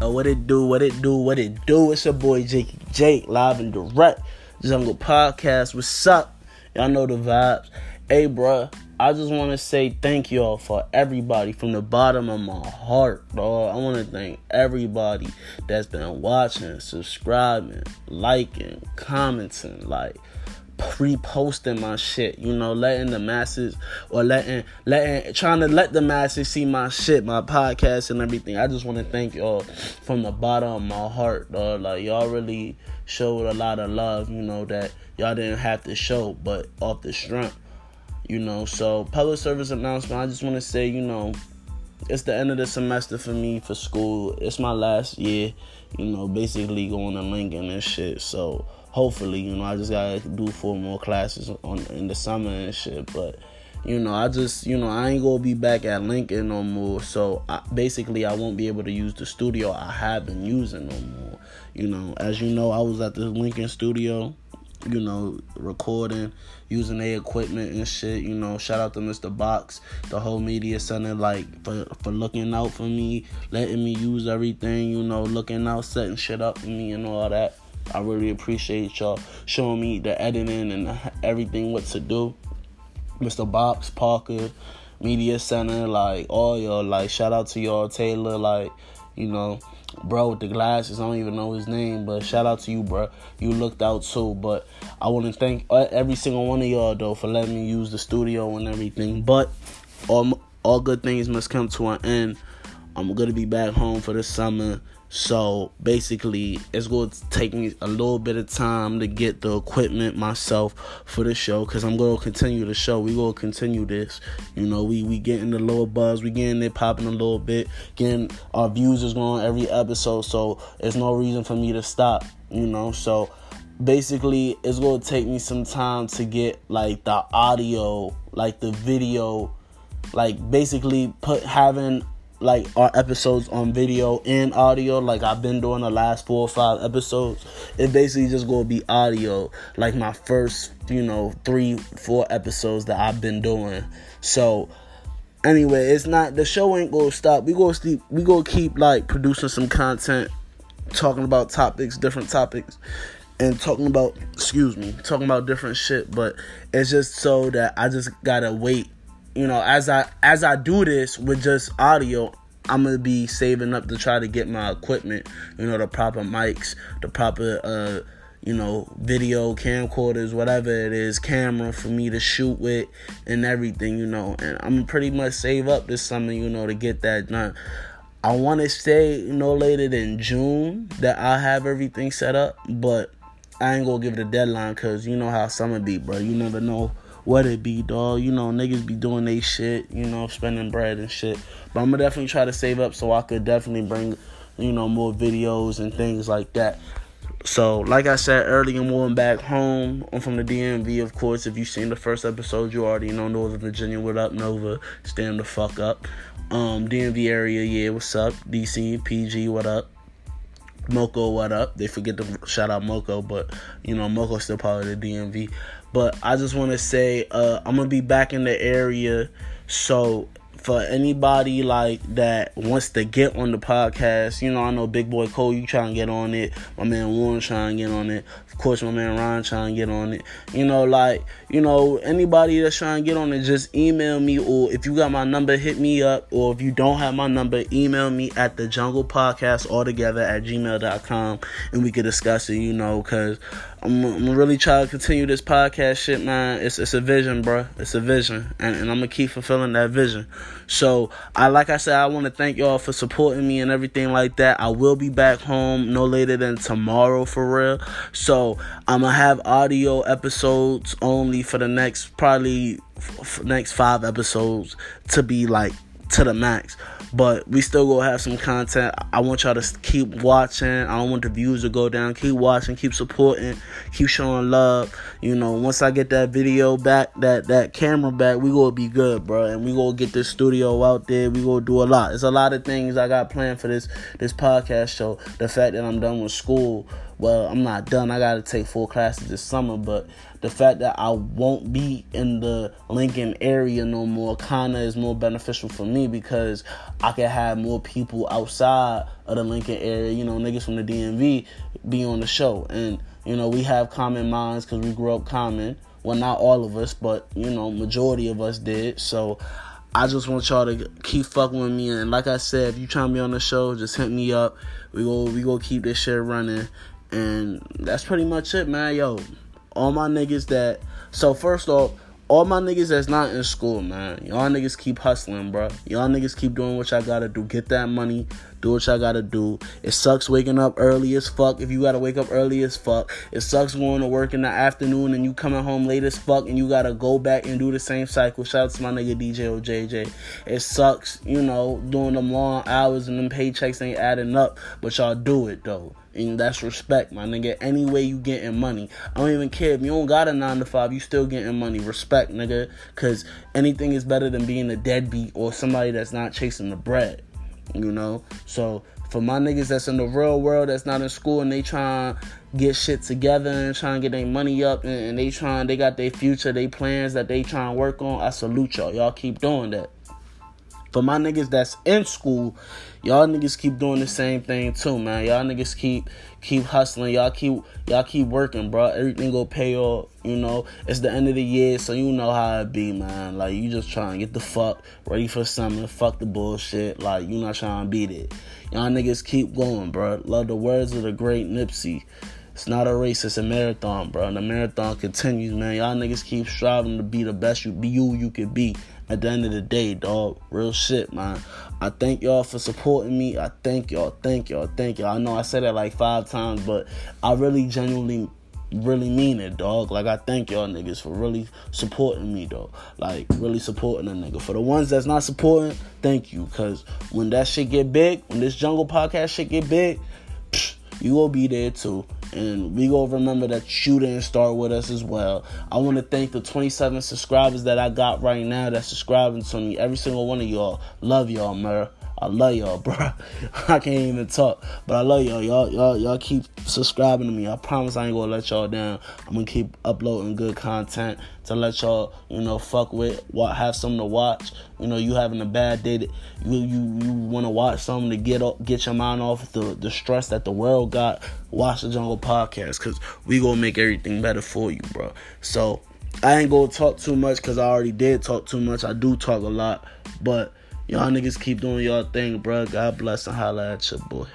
Uh, what it do, what it do, what it do. It's your boy Jakey Jake, live and direct. Jungle Podcast. What's up? Y'all know the vibes. Hey, bruh, I just want to say thank y'all for everybody from the bottom of my heart, dog. I want to thank everybody that's been watching, subscribing, liking, commenting, like reposting my shit, you know, letting the masses or letting letting trying to let the masses see my shit, my podcast and everything. I just want to thank y'all from the bottom of my heart, dog. Like y'all really showed a lot of love, you know, that y'all didn't have to show, but off the strength, you know. So public service announcement, I just want to say, you know, it's the end of the semester for me for school. It's my last year, you know, basically going to Lincoln and shit. So hopefully, you know, I just gotta do four more classes on in the summer and shit. But you know, I just, you know, I ain't gonna be back at Lincoln no more. So I, basically, I won't be able to use the studio I have been using no more. You know, as you know, I was at the Lincoln studio, you know, recording, using their equipment and shit. You know, shout out to Mr. Box, the whole media center, like for for looking out for me, letting me use everything. You know, looking out, setting shit up for me and all that. I really appreciate y'all showing me the editing and everything what to do. Mr. Box Parker, Media Center, like all y'all, like shout out to y'all Taylor, like you know, bro with the glasses. I don't even know his name, but shout out to you, bro. You looked out too. But I want to thank uh, every single one of y'all though for letting me use the studio and everything. But all all good things must come to an end. I'm gonna be back home for the summer. So basically, it's going to take me a little bit of time to get the equipment myself for the show because I'm going to continue the show. We going to continue this. You know, we we getting the little buzz, we getting it popping a little bit, getting our views is going every episode. So there's no reason for me to stop. You know, so basically, it's going to take me some time to get like the audio, like the video, like basically put having like our episodes on video and audio like I've been doing the last four or five episodes. It basically just gonna be audio, like my first, you know, three, four episodes that I've been doing. So anyway, it's not the show ain't gonna stop. We gonna keep we gonna keep like producing some content, talking about topics, different topics. And talking about, excuse me, talking about different shit, but it's just so that I just gotta wait you know, as I as I do this with just audio, I'm gonna be saving up to try to get my equipment, you know, the proper mics, the proper uh, you know, video camcorders, whatever it is, camera for me to shoot with and everything, you know. And I'm pretty much save up this summer, you know, to get that done. I want to say no later than June that I'll have everything set up, but I ain't gonna give it a deadline because you know how summer be, bro. You never know what it be, dog. You know, niggas be doing they shit, you know, spending bread and shit. But I'm gonna definitely try to save up so I could definitely bring, you know, more videos and things like that. So, like I said earlier, I'm going back home. I'm from the DMV, of course. If you've seen the first episode, you already know Northern Virginia. What up, Nova? Stand the fuck up. Um, DMV area, yeah, what's up? DC, PG, what up? MoCo, what up? They forget to shout out MoCo, but you know MoCo's still part of the DMV. But I just want to say uh, I'm gonna be back in the area, so for anybody like that wants to get on the podcast, you know, I know Big Boy Cole, you trying to get on it. My man Warren trying to get on it. Of course, my man Ryan trying to get on it. You know, like, you know, anybody that's trying to get on it, just email me. Or if you got my number, hit me up. Or if you don't have my number, email me at the Jungle Podcast altogether at gmail.com and we could discuss it, you know, because I'm, I'm really trying to continue this podcast shit, man. It's it's a vision, bro. It's a vision, and, and I'm gonna keep fulfilling that vision. So I, like I said, I want to thank y'all for supporting me and everything like that. I will be back home no later than tomorrow for real. So I'm gonna have audio episodes only for the next probably f- next five episodes to be like to the max. But we still gonna have some content. I want y'all to keep watching. I don't want the views to go down. Keep watching, keep supporting, keep showing love. You know, once I get that video back, that that camera back, we gonna be good, bro. And we gonna get this studio out there. We gonna do a lot. It's a lot of things I got planned for this this podcast show. The fact that I'm done with school well, I'm not done. I got to take four classes this summer, but the fact that I won't be in the Lincoln area no more kind of is more beneficial for me because I can have more people outside of the Lincoln area, you know, niggas from the DMV be on the show. And, you know, we have common minds because we grew up common. Well, not all of us, but, you know, majority of us did. So I just want y'all to keep fucking with me. And like I said, if you trying to be on the show, just hit me up. We go, we go keep this shit running. And that's pretty much it, man. Yo, all my niggas that. So first off, all my niggas that's not in school, man. Y'all niggas keep hustling, bro. Y'all niggas keep doing what y'all gotta do. Get that money. Do what y'all gotta do. It sucks waking up early as fuck if you gotta wake up early as fuck. It sucks going to work in the afternoon and you coming home late as fuck and you gotta go back and do the same cycle. Shout out to my nigga DJ OJJ. It sucks, you know, doing them long hours and them paychecks ain't adding up, but y'all do it though. And that's respect, my nigga. Any way you getting money. I don't even care if you don't got a nine to five, you still getting money. Respect, nigga. Cause anything is better than being a deadbeat or somebody that's not chasing the bread. You know? So for my niggas that's in the real world that's not in school and they trying to get shit together and trying to get their money up and, and they trying they got their future, they plans that they trying to work on, I salute y'all. Y'all keep doing that. For my niggas that's in school, y'all niggas keep doing the same thing too, man. Y'all niggas keep keep hustling. Y'all keep y'all keep working, bro. Everything go pay off. You know, it's the end of the year, so you know how it be, man. Like you just trying to get the fuck ready for summer. Fuck the bullshit. Like you not trying to beat it. Y'all niggas keep going, bro. Love the words of the great Nipsey. It's not a race, it's a marathon, bro. And the marathon continues, man. Y'all niggas keep striving to be the best you be you you could be at the end of the day, dog. Real shit, man. I thank y'all for supporting me. I thank y'all, thank y'all, thank y'all. I know I said that like five times, but I really genuinely really mean it, dog. Like I thank y'all niggas for really supporting me, though. Like really supporting a nigga. For the ones that's not supporting, thank you. Cause when that shit get big, when this jungle podcast shit get big, psh, you will be there too. And we gonna remember that you didn't start with us as well. I want to thank the 27 subscribers that I got right now that's subscribing to me. Every single one of y'all. Love y'all, man. I love y'all, bro. I can't even talk, but I love y'all. Y'all, y'all, y'all keep subscribing to me. I promise I ain't gonna let y'all down. I'm gonna keep uploading good content to let y'all, you know, fuck with, what, have something to watch. You know, you having a bad day, that you you you want to watch something to get get your mind off the the stress that the world got. Watch the Jungle Podcast, cause we gonna make everything better for you, bro. So I ain't gonna talk too much, cause I already did talk too much. I do talk a lot, but Y'all niggas keep doing y'all thing, bro. God bless and holla at your boy.